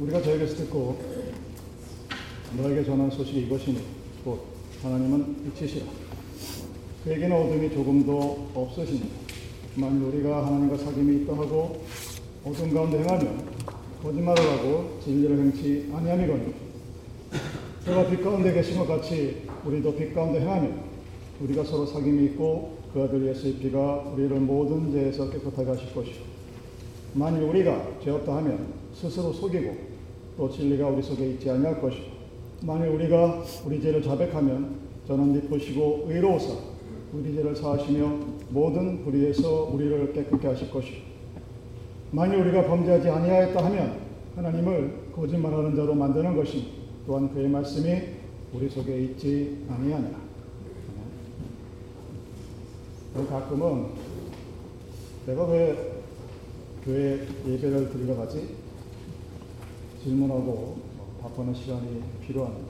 우리가 저에게서 듣고 너에게 전한 소식이 이것이니 곧 하나님은 빛이시라. 그에게는 어둠이 조금도 없으시니 만일 우리가 하나님과 사귐이 있다 하고 어둠 가운데 행하면 거짓말을 하고 진리를 행치 아니함이거니 그가 빛 가운데 계신 것 같이 우리도 빛 가운데 행하면 우리가 서로 사귐이 있고 그 아들 예수의 피가 우리를 모든 죄에서 깨끗하게 하실 것이요 만일 우리가 죄 없다 하면 스스로 속이고 또 진리가 우리 속에 있지 아니할 것이고 만일 우리가 우리 죄를 자백하면 저는 미쁘시고 의로우사 우리 죄를 사하시며 모든 불의에서 우리를 깨끗게 하실 것이요 만일 우리가 범죄하지 아니하였다 하면 하나님을 거짓말하는 자로 만드는 것이 또한 그의 말씀이 우리 속에 있지 아니하니라. 가끔은 내가 왜 교회 예배를 드리러 가지? 질문하고 답하는 시간이 필요합니다.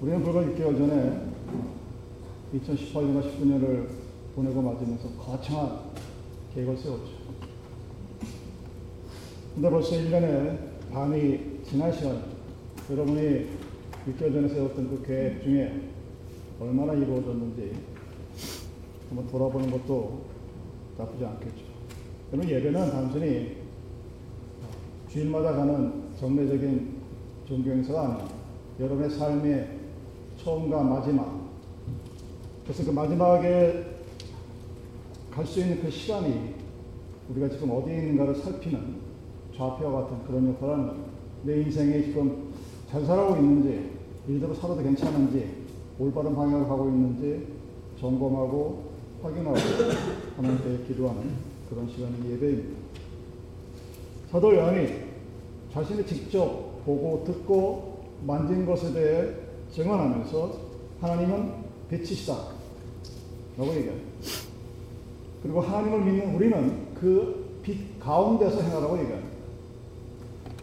우리는 불과 6개월 전에 2018년과 19년을 보내고 맞으면서 거창한 계획을 세웠죠. 근데 벌써 1년에 반이 지난 시간, 여러분이 6개월 전에 세웠던 그 계획 중에 얼마나 이루어졌는지 한번 돌아보는 것도 나쁘지 않겠죠. 여러분, 예배는 단순히 주일마다 가는 정례적인 종교 행사가 아니라 여러분의 삶의 처음과 마지막, 그래서 그 마지막에 갈 수 있는 그 시간이 우리가 지금 어디에 있는가를 살피는 좌표와 같은 그런 역할을 하는. 내 인생에 지금 잘 살아오고 있는지, 이대로 살아도 괜찮은지, 올바른 방향을 가고 있는지 점검하고 확인하고 하나님께 기도하는 그런 시간이 예배입니다. 사도 요한이 자신이 직접 보고 듣고 만진 것에 대해 증언하면서 하나님은 빛이시다. 라고 얘기합니다. 그리고 하나님을 믿는 우리는 그 빛 가운데서 행하라고 얘기합니다.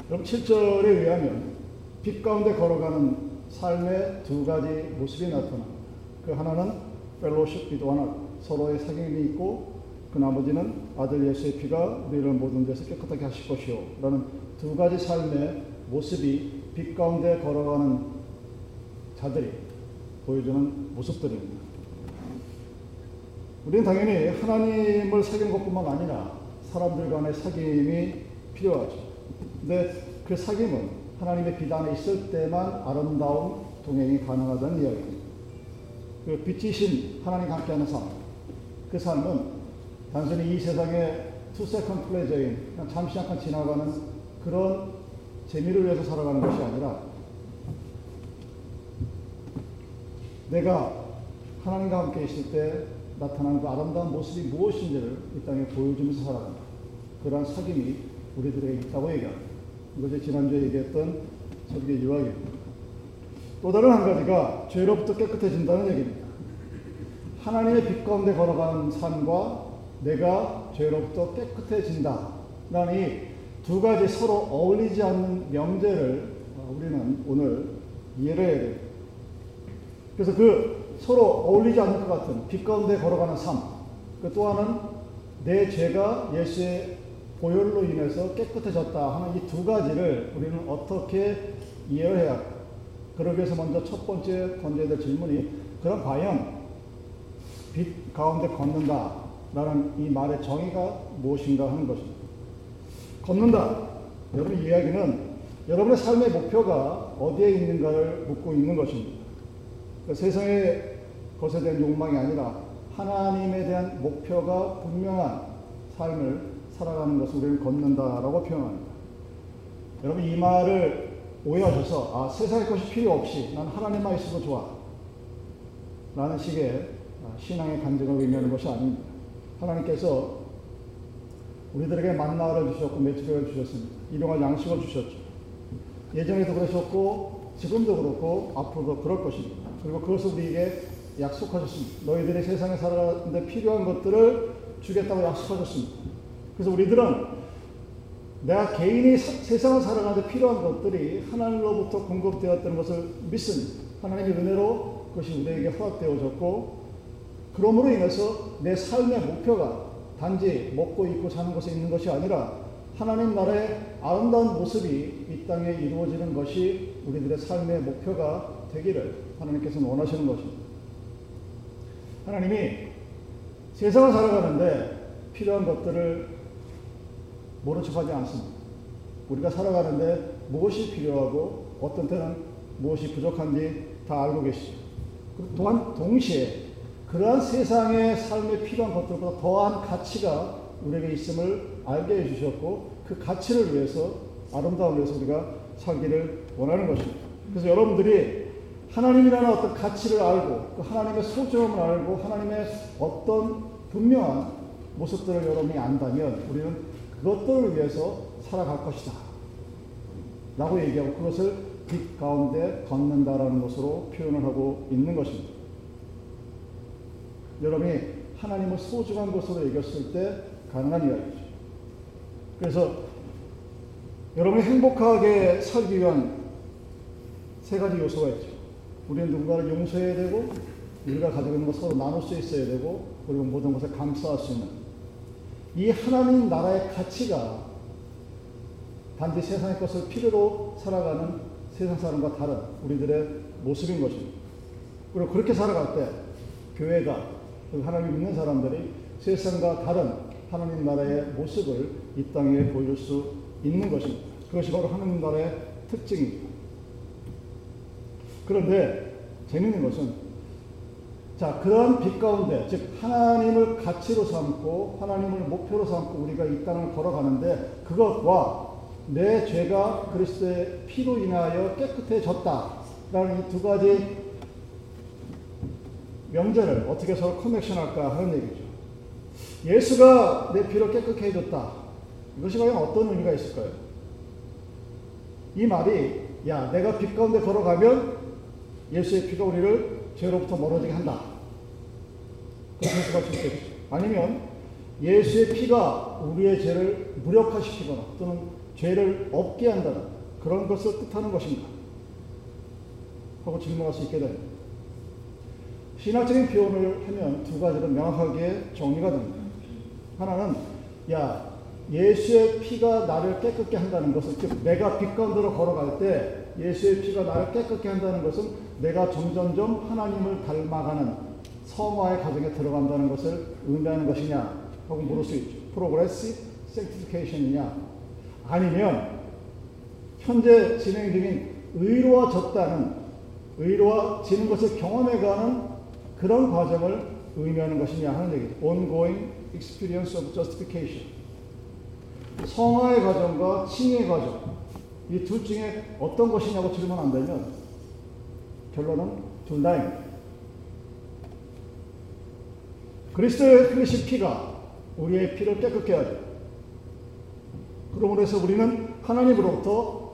그럼 7절에 의하면 빛 가운데 걸어가는 삶의 두 가지 모습이 나타납니다. 그 하나는 펠로십 비도 하나 서로의 사귐이 있고 그 나머지는 아들 예수의 피가 우리를 모든 데서 깨끗하게 하실 것이요 라는 두 가지 삶의 모습이 빛 가운데 걸어가는 자들이 보여주는 모습들입니다. 우리는 당연히 하나님을 사귀는 것뿐만 아니라 사람들 간의 사귐이 필요하죠. 근데 그 사귐은 하나님의 빛 안에 있을 때만 아름다운 동행이 가능하다는 이야기입니다. 그 빛이신 하나님과 함께하는 삶, 그 삶은 단순히 이 세상의 two second pleasure인 잠시 잠깐 지나가는 그런 재미를 위해서 살아가는 것이 아니라 내가 하나님과 함께 있을 때 나타나는 그 아름다운 모습이 무엇인지를 이 땅에 보여주면서 살아간다. 그러한 사귐이 우리들에게 있다고 얘기합니다. 이것이 지난주에 얘기했던 설계 유학입니다. 또 다른 한 가지가 죄로부터 깨끗해진다는 얘기입니다. 하나님의 빛 가운데 걸어가는 삶과 내가 죄로부터 깨끗해진다. 라는 두 가지 서로 어울리지 않는 명제를 우리는 오늘 이해를 해야 됩니다. 그래서 그 서로 어울리지 않는 것 같은 빛 가운데 걸어가는 삶. 그또 하나는 내 죄가 예수의 보혈로 인해서 깨끗해졌다 하는 이 두 가지를 우리는 어떻게 이해를 해야 할까? 그러기 위해서 먼저 첫 번째 던져야 될 질문이 그럼 과연 빛 가운데 걷는다 라는 이 말의 정의가 무엇인가 하는 것입니다. 걷는다. 여러분 이야기는 여러분의 삶의 목표가 어디에 있는가를 묻고 있는 것입니다. 그 세상의 것에 대한 욕망이 아니라 하나님에 대한 목표가 분명한 삶을 살아가는 것을 우리는 걷는다라고 표현합니다. 여러분 이 말을 오해하셔서 아 세상의 것이 필요 없이 난 하나님만 있어도 좋아 라는 식의 신앙의 간증을 의미하는 것이 아닙니다. 하나님께서 우리들에게 만나를 주셨고 메추리를 주셨습니다. 일용할 양식을 주셨죠. 예전에도 그러셨고 지금도 그렇고 앞으로도 그럴 것입니다. 그리고 그것을 우리에게 약속하셨습니다. 너희들이 세상에 살아가는데 필요한 것들을 주겠다고 약속하셨습니다. 그래서 우리들은 내가 개인이 사, 세상을 살아가는데 필요한 것들이 하나님로부터 공급되었다는 것을 믿습니다. 하나님의 은혜로 그것이 우리에게 허락되어졌고 그러므로 인해서 내 삶의 목표가 단지 먹고 입고 사는 것에 있는 것이 아니라 하나님 나라의 아름다운 모습이 이 땅에 이루어지는 것이 우리들의 삶의 목표가 되기를 하나님께서는 원하시는 것입니다. 하나님이 세상을 살아가는데 필요한 것들을 모른 척하지 않습니다. 우리가 살아가는데 무엇이 필요하고 어떤 때는 무엇이 부족한지 다 알고 계시죠. 또한 동시에 그러한 세상의 삶에 필요한 것들보다 더한 가치가 우리에게 있음을 알게 해주셨고 그 가치를 위해서 아름다움을 위해서 우리가 살기를 원하는 것입니다. 그래서 여러분들이 하나님이라는 어떤 가치를 알고 그 하나님의 소중함을 알고 하나님의 어떤 분명한 모습들을 여러분이 안다면 우리는 그것들을 위해서 살아갈 것이다. 라고 얘기하고 그것을 빛 가운데 걷는다라는 것으로 표현을 하고 있는 것입니다. 여러분이 하나님을 소중한 것으로 여겼을 때 가능한 이야기죠. 그래서 여러분이 행복하게 살기 위한 세 가지 요소가 있죠. 우리는 누군가를 용서해야 되고, 우리가 가지고 있는 것 서로 나눌 수 있어야 되고, 그리고 모든 것을 감수할 수 있는 이 하나님 나라의 가치가 단지 세상의 것을 필요로 살아가는 세상 사람과 다른 우리들의 모습인 것입니다. 그리고 그렇게 살아갈 때 교회가 하나님 믿는 사람들이 세상과 다른 하나님 나라의 모습을 이 땅에 보여줄 수 있는 것입니다. 그것이 바로 하나님 나라의 특징입니다. 그런데 재밌는 것은 자 그런 빛 가운데 즉 하나님을 가치로 삼고 하나님을 목표로 삼고 우리가 이 땅을 걸어가는데 그것과 내 죄가 그리스도의 피로 인하여 깨끗해졌다라는 이 두 가지 명제를 어떻게 서로 커넥션할까 하는 얘기죠. 예수가 내 피로 깨끗게 해줬다. 이것이 과연 어떤 의미가 있을까요? 이 말이 야 내가 빛 가운데 걸어가면 예수의 피가 우리를 죄로부터 멀어지게 한다. 그렇게 해석할 수 있겠죠. 아니면 예수의 피가 우리의 죄를 무력화시키거나 또는 죄를 없게 한다는 그런 것을 뜻하는 것인가? 하고 질문할 수 있게 됩니다. 신학적인 표현을 하면 두 가지로 명확하게 정리가 됩니다. 하나는 야 예수의 피가 나를 깨끗게 한다는 것은 즉 내가 빛 가운데로 걸어갈 때 예수의 피가 나를 깨끗게 한다는 것은 내가 점점점 하나님을 닮아가는 성화의 과정에 들어간다는 것을 의미하는 것이냐 하고 물을 수 있죠. 프로그레시브 생티피케이션이냐 아니면 현재 진행 중인 의로워졌다는 의로워지는 것을 경험해가는 그런 과정을 의미하는 것이냐 하는 얘기죠. ongoing experience of justification. 성화의 과정과 칭의 과정. 이 둘 중에 어떤 것이냐고 질문한다면 결론은 둘 다입니다. 그리스도의 흘리신 피가 우리의 피를 깨끗게 하죠. 그러므로 해서 우리는 하나님으로부터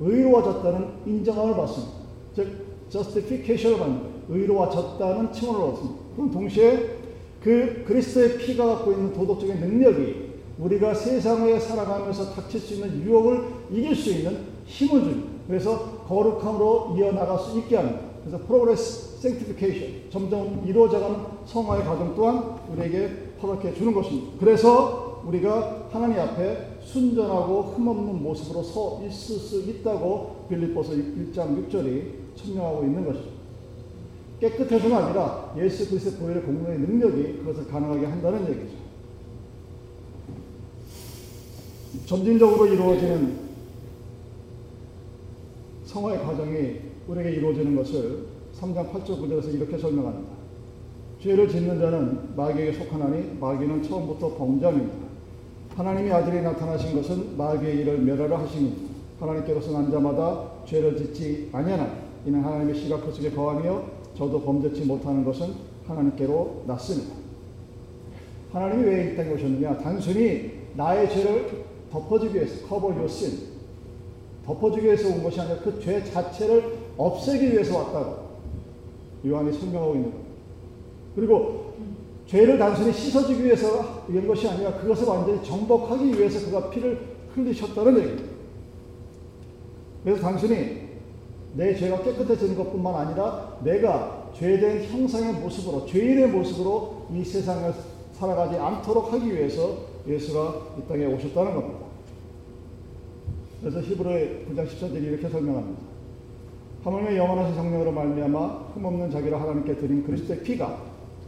의로워졌다는 인정함을 받습니다. 즉, justification을 받는 의로워졌다는 칭호를 얻습니다. 그럼 동시에 그 그리스도의 피가 갖고 있는 도덕적인 능력이 우리가 세상에 살아가면서 닥칠 수 있는 유혹을 이길 수 있는 힘을 줍니다. 그래서 거룩함으로 이어나갈 수 있게 합니다. 그래서 progressive sanctification 점점 이루어져가는 성화의 과정 또한 우리에게 허락해 주는 것입니다. 그래서 우리가 하나님 앞에 순전하고 흠없는 모습으로 서 있을 수 있다고 빌립보서 1장 6절이 천명하고 있는 것이죠. 깨끗해서가 아니라 예수 그리스도의 보혈의 공로의 능력이 그것을 가능하게 한다는 얘기죠. 점진적으로 이루어지는 성화의 과정이 우리에게 이루어지는 것을 3장 8절 9절에서 이렇게 설명합니다. 죄를 짓는 자는 마귀에게 속하나니 마귀는 처음부터 범죄입니다. 하나님의 아들이 나타나신 것은 마귀의 일을 멸하려 하심입니다. 하나님께로서 난 자마다 죄를 짓지 아니하나 이는 하나님의 시각 그 속에 거하며 저도 범죄치 못하는 것은 하나님께로 났습니다. 하나님이 왜 이 땅에 오셨느냐? 단순히 나의 죄를 덮어주기 위해서 cover your sin 덮어주기 위해서 온 것이 아니라 그 죄 자체를 없애기 위해서 왔다고 요한이 설명하고 있는 거예요. 그리고 죄를 단순히 씻어주기 위해서 온 것이 아니라 그것을 완전히 정복하기 위해서 그가 피를 흘리셨다는 얘기입니다. 그래서 단순히 내 죄가 깨끗해지는 것뿐만 아니라 내가 죄된 형상의 모습으로 죄인의 모습으로 이 세상을 살아가지 않도록 하기 위해서 예수가 이 땅에 오셨다는 겁니다. 그래서 히브리 9장 10절들이 이렇게 설명합니다. 하물며 영원하신 성령으로 말미암아 흠없는 자기를 하나님께 드린 그리스도의 피가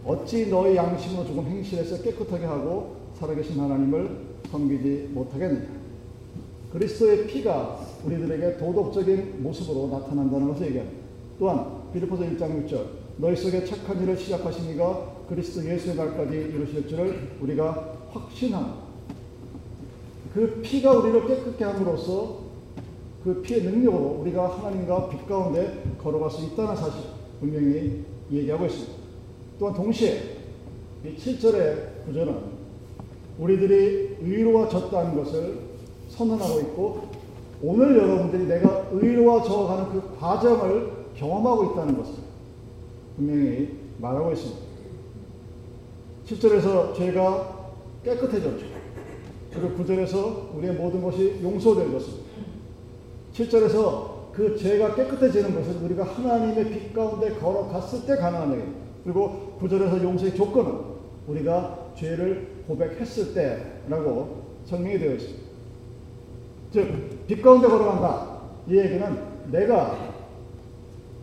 어찌 너의 양심으로 조금 행실에서 깨끗하게 하고 살아계신 하나님을 섬기지 못하겠느냐. 그리스도의 피가 우리들에게 도덕적인 모습으로 나타난다는 것을 얘기합니다. 또한 빌리포서 1장 6절 너희 속에 착한 일을 시작하신 이가 그리스도 예수의 날까지 이루실 줄을 우리가 확신합니다. 그 피가 우리를 깨끗게 함으로써 그 피의 능력으로 우리가 하나님과 빛 가운데 걸어갈 수 있다는 사실 분명히 얘기하고 있습니다. 또한 동시에 이 7절의 구절은 우리들이 의로워졌다는 것을 선언하고 있고 오늘 여러분들이 내가 의로워져가는 그 과정을 경험하고 있다는 것을 분명히 말하고 있습니다. 7절에서 죄가 깨끗해졌죠. 그리고 9절에서 우리의 모든 것이 용서된 것입니다. 7절에서 그 죄가 깨끗해지는 것은 우리가 하나님의 빛 가운데 걸어갔을 때 가능한 얘기입니다. 그리고 9절에서 용서의 조건은 우리가 죄를 고백했을 때라고 설명이 되어 있습니다. 즉, 빛 가운데 걸어간다. 이 얘기는 내가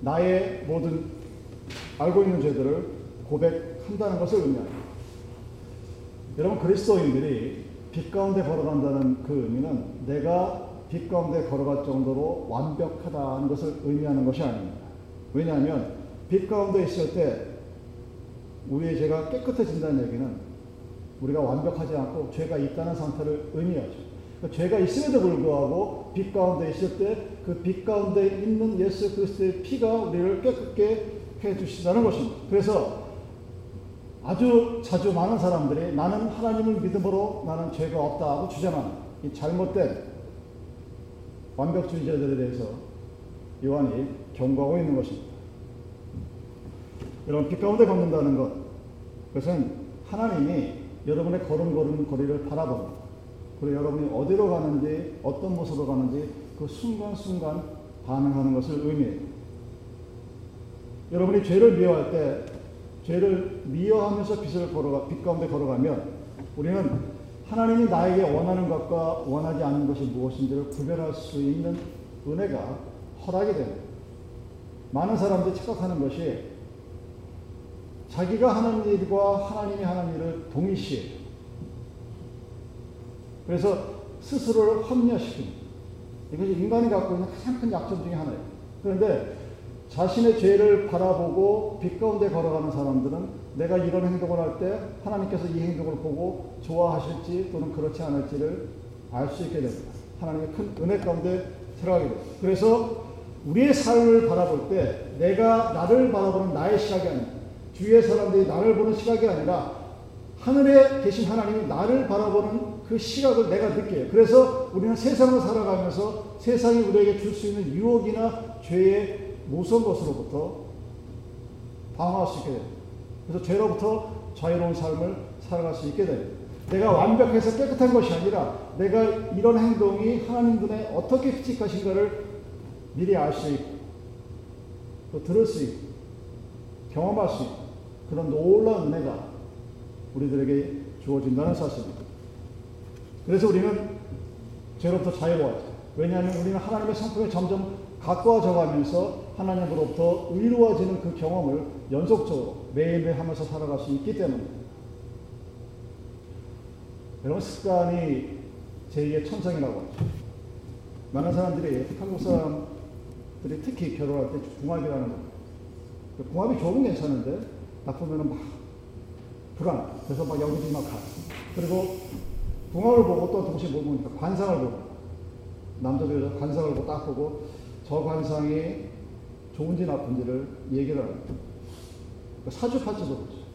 나의 모든 알고 있는 죄들을 고백한다는 것을 의미합니다. 여러분, 그리스도인들이 빛 가운데 걸어간다는 그 의미는 내가 빛 가운데 걸어갈 정도로 완벽하다는 것을 의미하는 것이 아닙니다. 왜냐하면 빛 가운데 있을 때 우리의 죄가 깨끗해진다는 얘기는 우리가 완벽하지 않고 죄가 있다는 상태를 의미하죠. 그러니까 죄가 있음에도 불구하고 빛 가운데 있을 때 그 빛 가운데 있는 예수 그리스도의 피가 우리를 깨끗게 해 주시다는 것입니다. 그래서 아주 자주 많은 사람들이 나는 하나님을 믿음으로 나는 죄가 없다 하고 주장하는 이 잘못된 완벽주의자들에 대해서 요한이 경고하고 있는 것입니다. 여러분 빛 가운데 걷는다는 것 그것은 하나님이 여러분의 걸음걸음 거리를 바라봅니다. 그리고 여러분이 어디로 가는지 어떤 모습으로 가는지 그 순간순간 반응하는 것을 의미해요. 여러분이 죄를 미워할 때 죄를 미워하면서 빛을 걸어가 빛 가운데 걸어가면 우리는 하나님이 나에게 원하는 것과 원하지 않는 것이 무엇인지를 구별할 수 있는 은혜가 허락이 됩니다. 많은 사람들이 착각하는 것이 자기가 하는 일과 하나님이 하는 일을 동일시해. 그래서 스스로를 합리화시킵니다. 이것이 인간이 갖고 있는 가장 큰 약점 중에 하나예요. 그런데 자신의 죄를 바라보고 빛 가운데 걸어가는 사람들은 내가 이런 행동을 할 때 하나님께서 이 행동을 보고 좋아하실지 또는 그렇지 않을지를 알 수 있게 됩니다. 하나님의 큰 은혜 가운데 들어가게 됩니다. 그래서 우리의 삶을 바라볼 때 내가 나를 바라보는 나의 시각이 아닙니다. 주위의 사람들이 나를 보는 시각이 아니라 하늘에 계신 하나님이 나를 바라보는 그 시각을 내가 느껴요. 그래서 우리는 세상을 살아가면서 세상이 우리에게 줄 수 있는 유혹이나 죄의 무서운 것으로부터 방어할 수 있게 됩니다. 그래서 죄로부터 자유로운 삶을 살아갈 수 있게 됩니다. 내가 완벽해서 깨끗한 것이 아니라 내가 이런 행동이 하나님 눈에 어떻게 끔찍하신가를 미리 알 수 있고 또 들을 수 있고 경험할 수 있고 그런 놀라운 은혜가 우리들에게 주어진다는 사실입니다. 그래서 우리는 죄로부터 자유로워야죠. 왜냐하면 우리는 하나님의 성품에 점점 가까워져 가면서 하나님으로부터 의로워지는 그 경험을 연속적으로 매일매일 하면서 살아갈 수 있기 때문입니다. 여러분 습관이 제2의 천성이라고 하죠. 많은 사람들이 한국 사람들이 특히 결혼할 때 궁합이라는 거. 궁합이 좋으면 괜찮은데 나쁘면은 막 불안. 그래서 막 여기저기 막 가. 그리고 궁합을 보고 또 동시에 뭘 보니까 관상을 보고 남자도 여자 관상을 보고 딱 보고 저 관상이 좋은지 나쁜지를 얘기를 합니다. 사주팔자도 보죠.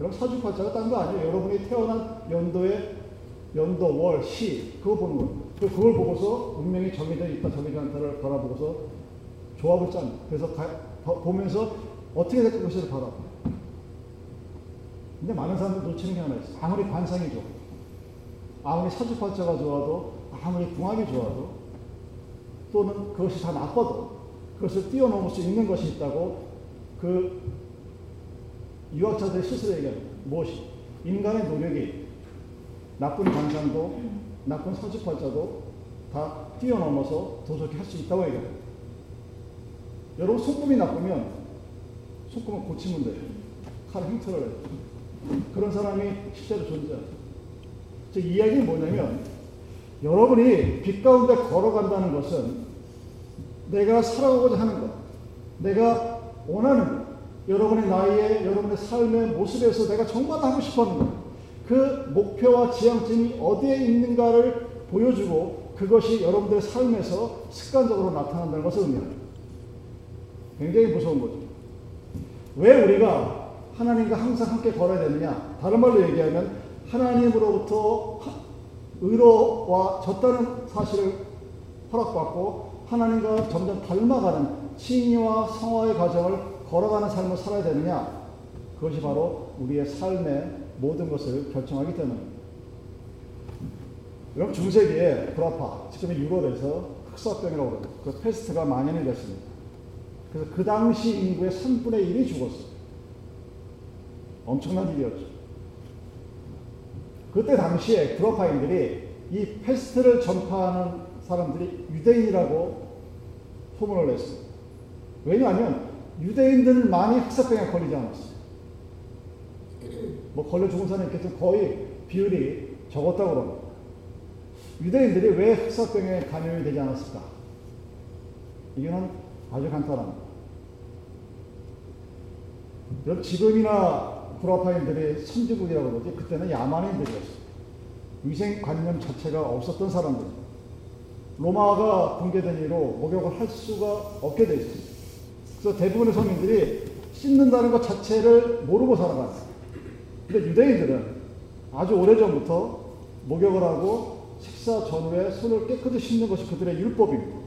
여러분 사주팔자가 딴 거 아니에요. 여러분이 태어난 연도의 연도, 월, 시 그거 보는 겁니다. 그걸 보고서 운명이 정해져 있다, 정해져 않다를 바라보고서 조합을 짭니다. 그래서 가, 보면서 어떻게 될 것을 바라봅니다. 근데 많은 사람들 놓치는 게 하나 있어요. 아무리 관상이 좋아, 아무리 사주팔자가 좋아도, 아무리 궁합이 좋아도, 또는 그것이 다 나빠도 그것을 뛰어넘을 수 있는 것이 있다고 그 유학자들이 스스로 얘기합니다. 무엇이? 인간의 노력이 나쁜 관상도 나쁜 사주팔자도 다 뛰어넘어서 도저히 할 수 있다고 얘기합니다. 여러분 손금이 나쁘면 손금을 고치면 돼요. 칼 흉터를 해요. 그런 사람이 실제로 존재하죠. 즉 이야기는 뭐냐면 여러분이 빛 가운데 걸어간다는 것은 내가 살아가고자 하는 것, 내가 원하는 것, 여러분의 나이에 여러분의 삶의 모습에서 내가 정말 하고 싶었는 것, 그 목표와 지향점이 어디에 있는가를 보여주고 그것이 여러분들의 삶에서 습관적으로 나타난다는 것을 의미합니다. 굉장히 무서운 거죠. 왜 우리가 하나님과 항상 함께 걸어야 되느냐? 다른 말로 얘기하면 하나님으로부터 의로와 졌다는 사실을 허락받고 하나님과 점점 닮아가는 칭의와 성화의 과정을 걸어가는 삶을 살아야 되느냐? 그것이 바로 우리의 삶의 모든 것을 결정하기 때문입니다. 여러분 중세기에 브라파, 지금의 유럽에서 흑사병이라고 그러죠. 그 패스트가 만연이 됐습니다. 그래서 그 당시 인구의 3분의 1이 죽었어요. 엄청난 일이었죠. 그때 당시에 브라파인들이 이 패스트를 전파하는 사람들이 유대인이라고 소문을 냈어요. 왜냐하면 유대인들은 많이 흑사병에 걸리지 않았어요. 뭐 걸려 죽은 사람이 있겠지만 거의 비율이 적었다고 그럽니다. 유대인들이 왜 흑사병에 감염이 되지 않았을까? 이거는 아주 간단합니다. 지금이나 브라파인들이 선지국이라고 그러지 그때는 야만인들이었어요. 위생관념 자체가 없었던 사람들. 로마가 붕괴된 이후로 목욕을 할 수가 없게 돼 있습니다. 그래서 대부분의 서민들이 씻는다는 것 자체를 모르고 살아갔어요. 근데 유대인들은 아주 오래전부터 목욕을 하고 식사 전후에 손을 깨끗이 씻는 것이 그들의 율법입니다.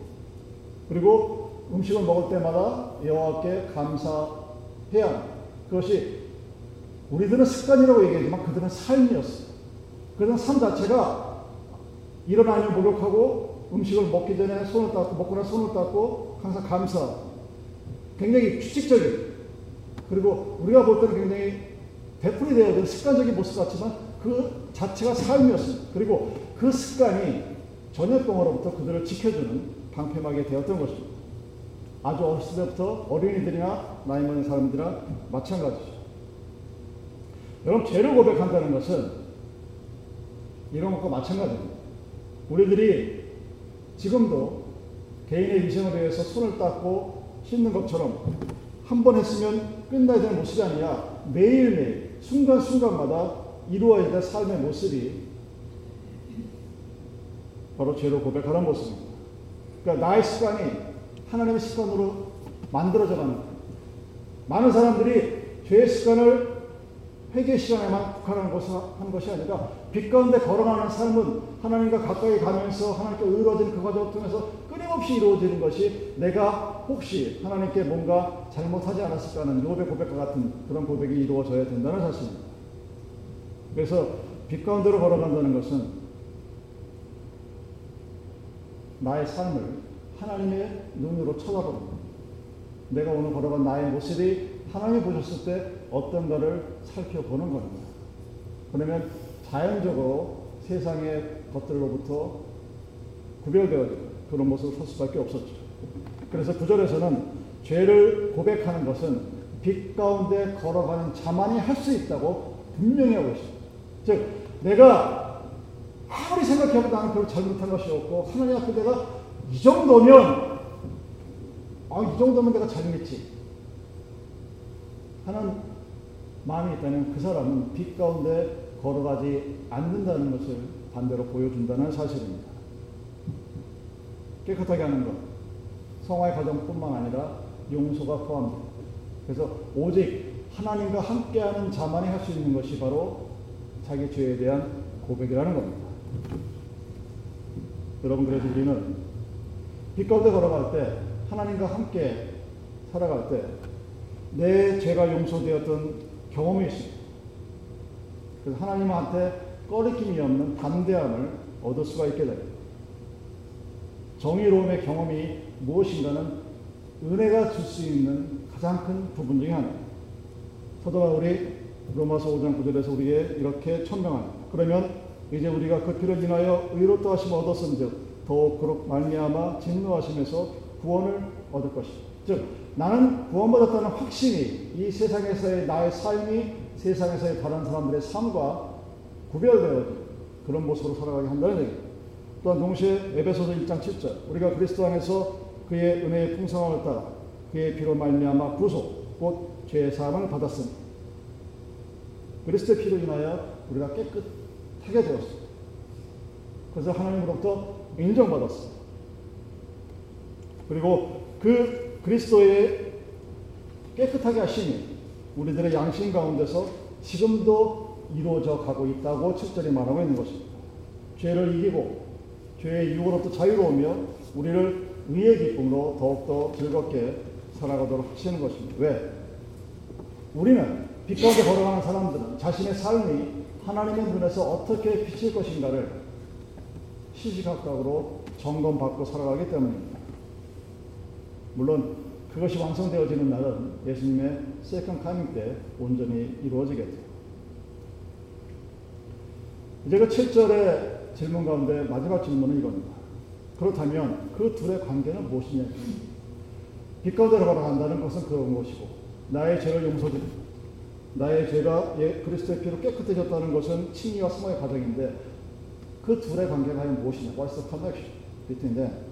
그리고 음식을 먹을 때마다 여호와께 감사해야 합니다. 그것이 우리들은 습관이라고 얘기하지만 그들은 삶이었어요. 그래서 삶 자체가 일어나면 목욕하고 음식을 먹기 전에 손을 닦고 먹고 나 손을 닦고 항상 감사. 굉장히 규칙적인 그리고 우리가 볼 때는 굉장히 베풀이 되어야 습관적인 모습 같지만 그 자체가 삶이었습니다. 그리고 그 습관이 전염병으로부터 그들을 지켜주는 방패막이 되었던 것입니다. 아주 어렸을 때부터 어린이들이나 나이 많은 사람들이나 마찬가지죠. 여러분, 죄를 고백한다는 것은 이런 것과 마찬가지입니다. 우리들이 지금도 개인의 위생을 위해서 손을 닦고 씻는 것처럼 한 번 했으면 끝나야 되는 모습이 아니라 매일매일 순간순간마다 이루어야 될 삶의 모습이 바로 죄로 고백하는 모습입니다. 그러니까 나의 습관이 하나님의 습관으로 만들어져 거예요. 많은 사람들이 죄의 습관을 회개 시간에만 국한하는 것이 아니라 빛 가운데 걸어가는 삶은 하나님과 가까이 가면서 하나님께 의로워지는 그 과정을 통해서 끊임없이 이루어지는 것이 내가 혹시 하나님께 뭔가 잘못하지 않았을까 하는 요배 고백과 같은 그런 고백이 이루어져야 된다는 사실입니다. 그래서 빛 가운데로 걸어간다는 것은 나의 삶을 하나님의 눈으로 쳐다보는 것. 내가 오늘 걸어간 나의 모습이 하나님이 보셨을 때 어떤가를 살펴보는 겁니다. 그러면 자연적으로 세상의 것들로부터 구별되어지는 그런 모습을 설 수밖에 없었죠. 그래서 구절에서는 죄를 고백하는 것은 빛 가운데 걸어가는 자만이 할 수 있다고 분명히 하고 있습니다. 즉, 내가 아무리 생각해도 나는 별로 잘못한 것이 없고, 하나님 앞에 내가 이 정도면, 아, 이 정도면 내가 잘했지. 하는 마음이 있다면 그 사람은 빛 가운데 걸어가지 않는다는 것을 반대로 보여준다는 사실입니다. 깨끗하게 하는 것, 성화의 과정뿐만 아니라 용서가 포함됩니다. 그래서 오직 하나님과 함께하는 자만이 할 수 있는 것이 바로 자기 죄에 대한 고백이라는 겁니다. 여러분 그래서 우리는 빛 가운데 걸어갈 때 하나님과 함께 살아갈 때 내 죄가 용서되었던 경험이 있습니다. 그래서 하나님한테 꺼리낌이 없는 담대함을 얻을 수가 있게 됩니다. 정의로움의 경험이 무엇인가는 은혜가 줄 수 있는 가장 큰 부분 중에 하나입니다. 사도 바울이 로마서 5장 9절에서 우리에게 이렇게 천명합니다. 그러면 이제 우리가 그 피를 인하여 의롭다 하심을 얻었은즉 더욱 그로 말미암아 진노하심에서 구원을 얻을 것이다. 즉 나는 구원받았다는 확신이 이 세상에서의 나의 삶이 세상에서의 다른 사람들의 삶과 구별되어진 그런 모습으로 살아가게 한다는 얘기입니다. 또한 동시에 에베소서 1장 7절 우리가 그리스도 안에서 그의 은혜의 풍성함을 따라 그의 피로 말미암아 구속 곧 죄의 사함을 받았으니 그리스도의 피로 인하여 우리가 깨끗하게 되었습니다. 그래서 하나님으로부터 인정받았습니다. 그리고 그 그리스도의 깨끗하게 하심이 우리들의 양심 가운데서 지금도 이루어져 가고 있다고 7절에 말하고 있는 것입니다. 죄를 이기고 죄의 유혹으로부터 자유로우며 우리를 의의 기쁨으로 더욱더 즐겁게 살아가도록 하시는 것입니다. 왜? 우리는 빛 가운데 걸어가는 사람들은 자신의 삶이 하나님의 눈에서 어떻게 비칠 것인가를 시시각각으로 점검받고 살아가기 때문입니다. 물론 그것이 완성되어지는 날은 예수님의 second coming 때 온전히 이루어지겠죠. 이제 그 7절의 질문 가운데 마지막 질문은 이겁니다. 그렇다면 그 둘의 관계는 무엇이냐? 빛 가운데 걸어간다는 것은 그런 것이고 나의 죄를 용서드리고 나의 죄가 예, 그리스도의 피로 깨끗해졌다는 것은 칭의와 승화의 과정인데 그 둘의 관계가 무엇이냐? What's the connection?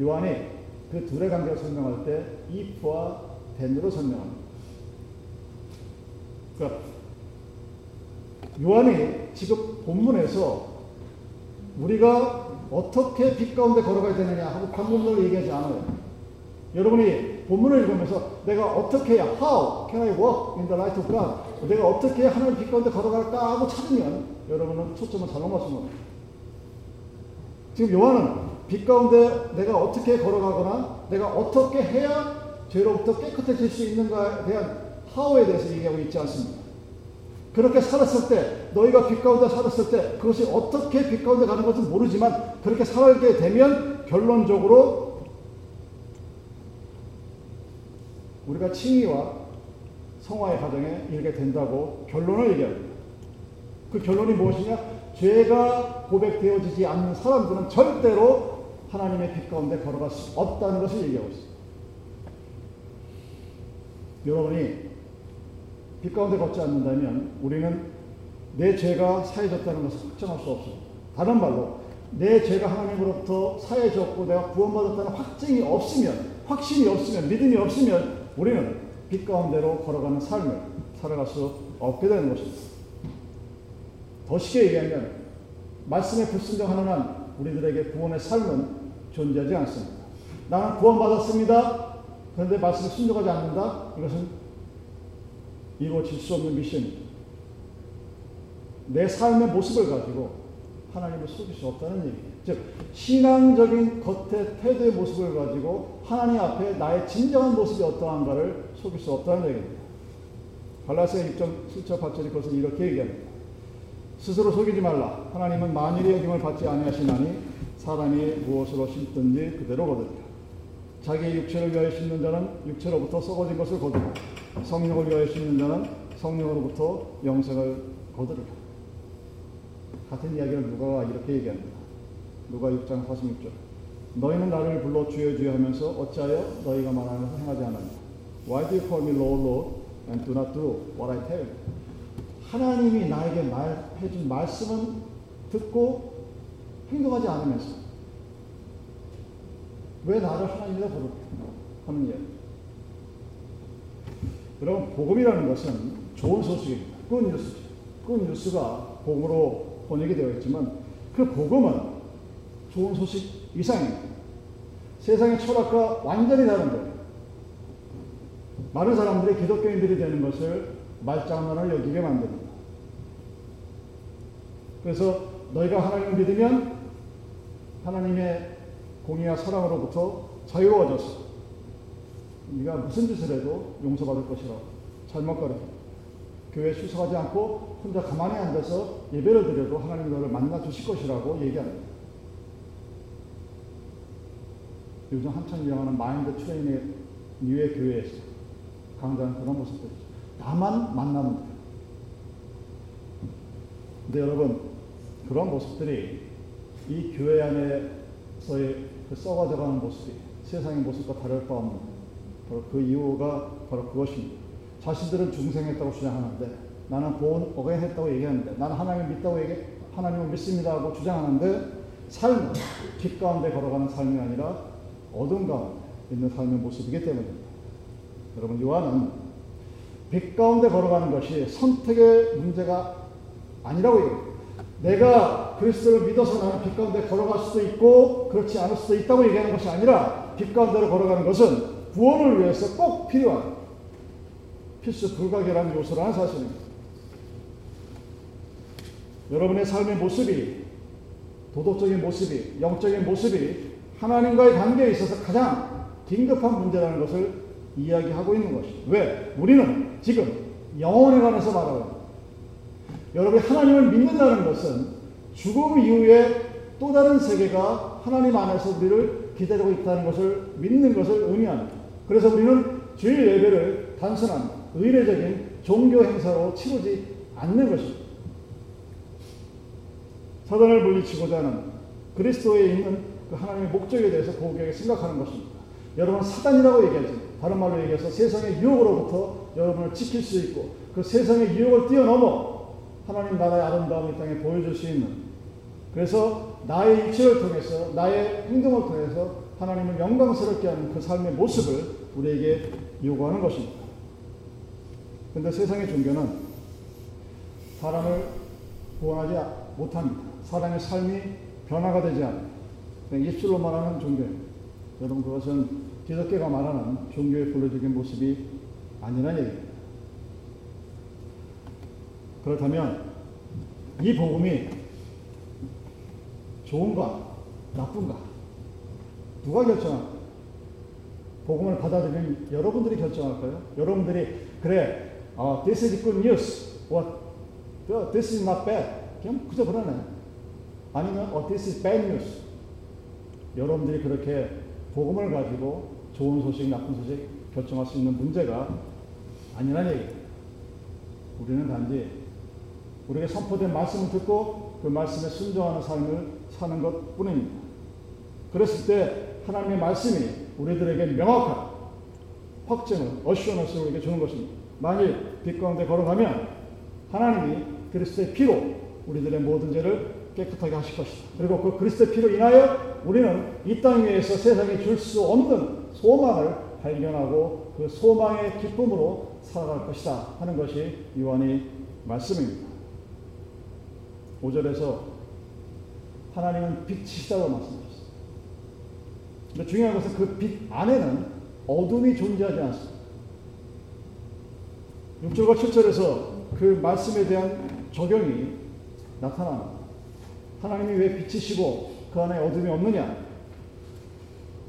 요한이 그 둘의 관계를 설명할 때 if와 then으로 설명합니다. 그러니까 요한이 지금 본문에서 우리가 어떻게 빛 가운데 걸어가야 되느냐 하고 관문을 얘기하지 않아요. 여러분이 본문을 읽으면서 내가 어떻게 해야, how can I walk in the light of God? 내가 어떻게 하나님 빛 가운데 걸어갈까 하고 찾으면 여러분은 초점을 잘못 맞춘 겁니다. 지금 요한은 빛 가운데 내가 어떻게 걸어가거나 내가 어떻게 해야 죄로부터 깨끗해질 수 있는가에 대한 how에 대해서 얘기하고 있지 않습니다. 그렇게 살았을 때, 너희가 빛 가운데 살았을 때, 그것이 어떻게 빛 가운데 가는 것은 모르지만, 그렇게 살게 되면 결론적으로 우리가 칭의와 성화의 과정에 이르게 된다고 결론을 얘기합니다. 그 결론이 무엇이냐? 죄가 고백되어지지 않는 사람들은 절대로 하나님의 빛 가운데 걸어갈 수 없다는 것을 얘기하고 있습니다. 여러분이 빛 가운데 걷지 않는다면 우리는 내 죄가 사해졌다는 것을 확정할 수 없습니다. 다른 말로 내 죄가 하나님으로부터 사해졌고 내가 구원받았다는 확증이 없으면 확신이 없으면 믿음이 없으면 우리는 빛 가운데로 걸어가는 삶을 살아갈 수 없게 되는 것입니다. 더 쉽게 얘기하면 말씀에 불순종하는 한 우리들에게 구원의 삶은 존재하지 않습니다. 나는 구원받았습니다. 그런데 말씀에 순종하지 않는다? 이것은 이루어질 수 없는 미션입니다. 내 삶의 모습을 가지고 하나님을 속일 수 없다는 얘기예요. 즉, 신앙적인 겉의 태도의 모습을 가지고 하나님 앞에 나의 진정한 모습이 어떠한가를 속일 수 없다는 얘기입니다. 갈라스의 6장 7절 8절이 그것을 이렇게 얘기합니다. 스스로 속이지 말라. 하나님은 만일의 여김을 받지 아니하시나니 사람이 무엇으로 심든지 그대로 거두리라. 자기의 육체를 위하여 심는 자는 육체로부터 썩어진 것을 거두고 성령을 위하여 심는 자는 성령으로부터 영생을 거두리라. 같은 이야기를 누가가 이렇게 얘기합니다. 누가 6장 46절. 너희는 나를 불러 주여 주여 하면서 어찌하여 너희가 말하면서 행하지 않았냐. Why do you call me Lord, Lord and do not do what I tell you? 하나님이 나에게 말해준 말씀은 듣고 행동하지 않으면서 왜 나를 하나님이라 하는 이야기. 여러분 복음이라는 것은 좋은 소식입니다. Good news죠. Good news가 복음으로 번역이 되어 있지만 그 복음은 좋은 소식 이상입니다. 세상의 철학과 완전히 다른 거예요. 많은 사람들이 기독교인들이 되는 것을 말장난을 여기게 만듭니다. 그래서 너희가 하나님을 믿으면 하나님의 공의와 사랑으로부터 자유로워졌어. 네가 무슨 짓을 해도 용서받을 것이라고 잘못 가르쳐. 교회 출석하지 않고 혼자 가만히 앉아서 예배를 드려도 하나님 너를 만나 주실 것이라고 얘기합니다. 요즘 한참 유행하는 마인드 트레이닝 뉴의 교회에서 강조하는 그런 모습들이죠. 나만 만나면 돼요. 근데 여러분, 그런 모습들이 이 교회 안에서의 그 썩어져가는 모습이 세상의 모습과 다를 바 없는 바로 그 이유가 바로 그것입니다. 자신들은 중생했다고 주장하는데 나는 본 어ገ했다고 얘기하는데 나는 하나님을 믿다고 얘기 하나님을 믿습니다 하고 주장하는데 삶은 빛 가운데 걸어가는 삶이 아니라 어둠 가운데 있는 삶의 모습이기 때문입니다. 여러분 요한은 빛 가운데 걸어가는 것이 선택의 문제가 아니라고 얘기합니다. 내가 그리스도를 믿어서 나는 빛 가운데 걸어갈 수도 있고 그렇지 않을 수도 있다고 얘기하는 것이 아니라 빛 가운데로 걸어가는 것은 구원을 위해서 꼭 필요한 필수 불가결한 요소라는 사실입니다. 여러분의 삶의 모습이 도덕적인 모습이 영적인 모습이 하나님과의 관계에 있어서 가장 긴급한 문제라는 것을 이야기하고 있는 것이 왜? 우리는 지금 영혼에 관해서 말하고. 여러분이 하나님을 믿는다는 것은 죽음 이후에 또 다른 세계가 하나님 안에서 우리를 기다리고 있다는 것을 믿는 것을 의미합니다. 그래서 우리는 주일 예배를 단순한 의례적인 종교 행사로 치르지 않는 것입니다. 사단을 물리치고자 하는 그리스도에 있는 그 하나님의 목적에 대해서 고객에 생각하는 것입니다. 여러분 사단이라고 얘기하지. 다른 말로 얘기해서 세상의 유혹으로부터 여러분을 지킬 수 있고 그 세상의 유혹을 뛰어넘어 하나님 나라의 아름다움을 땅에 보여줄 수 있는 그래서 나의 입체를 통해서 나의 행동을 통해서 하나님을 영광스럽게 하는 그 삶의 모습을 우리에게 요구하는 것입니다. 그런데 세상의 종교는 사람을 구원하지 못합니다. 사람의 삶이 변화가 되지 않아요. 입술로 말하는 종교입니다. 여러분 그것은 기독교가 말하는 종교의 본래적인 모습이 아니라는 얘기입니다. 그렇다면 이 복음이 좋은가 나쁜가 누가 결정할까? 복음을 받아들이는 여러분들이 결정할까요? 여러분들이 그래, 어, this is good news, or this is not bad. 그냥 그저 그러네. 아니면 어, this is bad news. 여러분들이 그렇게 복음을 가지고 좋은 소식, 나쁜 소식 결정할 수 있는 문제가 아니라는 얘기입니다. 우리는 단지 우리에게 선포된 말씀을 듣고 그 말씀에 순종하는 삶을 사는 것 뿐입니다. 그랬을 때 하나님의 말씀이 우리들에게 명확한 확증을, 어시원을 우리에게 주는 것입니다. 만일 빛 가운데 걸어가면 하나님이 그리스도의 피로 우리들의 모든 죄를 깨끗하게 하실 것이다. 그리고 그 그리스도의 피로 인하여 우리는 이 땅 위에서 세상에 줄수 없는 소망을 발견하고 그 소망의 기쁨으로 살아갈 것이다 하는 것이 요한의 말씀입니다. 5절에서 하나님은 빛이시다고 말씀하셨습니다. 근데 중요한 것은 그 빛 안에는 어둠이 존재하지 않습니다. 6절과 7절에서 그 말씀에 대한 적용이 나타납니다. 하나님이 왜 빛이시고 그 안에 어둠이 없느냐?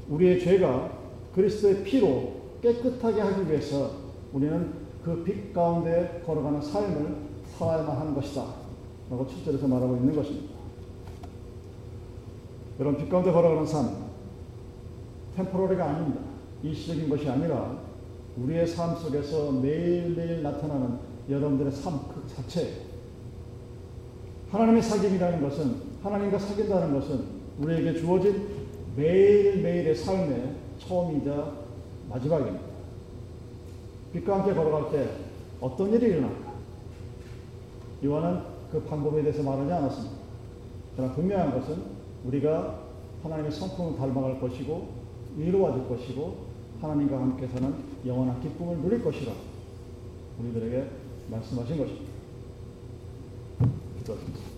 우리의 죄가 그리스도의 피로 깨끗하게 하기 위해서 우리는 그 빛 가운데 걸어가는 삶을 살아야만 하는 것이다. 라고 7절에서 말하고 있는 것입니다. 여러분, 빛 가운데 걸어가는 삶, 템포러리가 아닙니다. 일시적인 것이 아니라 우리의 삶 속에서 매일매일 나타나는 여러분들의 삶 그 자체예요. 하나님의 사귐이라는 것은 하나님과 사귄다는 것은 우리에게 주어진 매일매일의 삶의 처음이자 마지막입니다. 빛과 함께 걸어갈 때 어떤 일이 일어날까? 요한은 그 방법에 대해서 말하지 않았습니다. 그러나 분명한 것은 우리가 하나님의 성품을 닮아갈 것이고 위로받을 것이고 하나님과 함께 사는 영원한 기쁨을 누릴 것이라 우리들에게 말씀하신 것입니다. 기도하십니다.